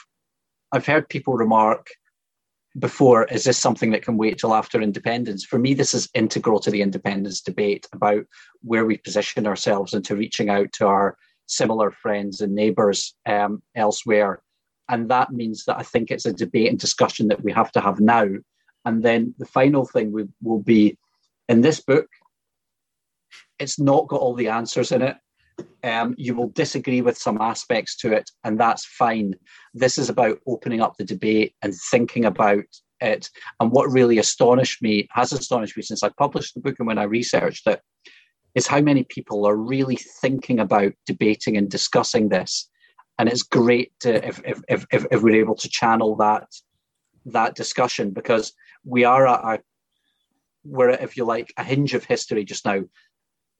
i've heard people remark before is this something that can wait till after independence for me this is integral to the independence debate about where we position ourselves into reaching out to our similar friends and neighbours um, elsewhere and that means that I think it's a debate and discussion that we have to have now. And then the final thing will, will be in this book, it's not got all the answers in it. Um, you will disagree with some aspects to it, and that's fine. This is about opening up the debate and thinking about it. And what really astonished me, has astonished me since I published the book and when I researched it, is how many people are really thinking about debating and discussing this and it's great to if if if, if we're able to channel that that discussion because we are at a we're at, if you like a hinge of history just now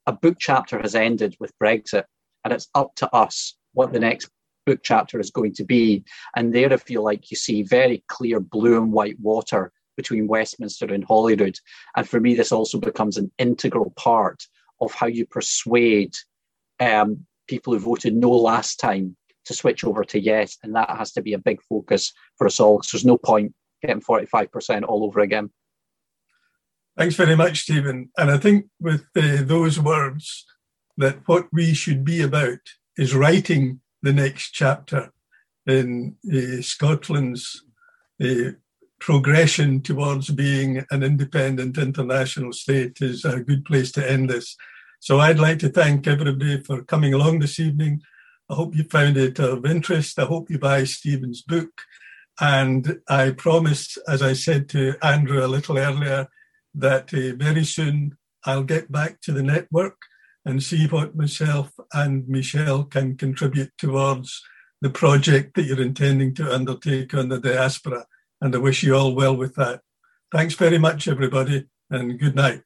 a book chapter has ended with brexit and it's up to us what the next book chapter is going to be and there if you like you see very clear blue and white water between westminster and holyrood and for me this also becomes an integral part of how you persuade um, people who voted no last time to switch over to yes, and that has to be a big focus for us all. Because there's no point getting 45% all over again. Thanks very much, Stephen. And I think with uh, those words, that what we should be about is writing the next chapter in uh, Scotland's uh, progression towards being an independent international state is a good place to end this. So I'd like to thank everybody for coming along this evening. I hope you found it of interest. I hope you buy Stephen's book. And I promise, as I said to Andrew a little earlier, that uh, very soon I'll get back to the network and see what myself and Michelle can contribute towards the project that you're intending to undertake on the diaspora. And I wish you all well with that. Thanks very much, everybody, and good night.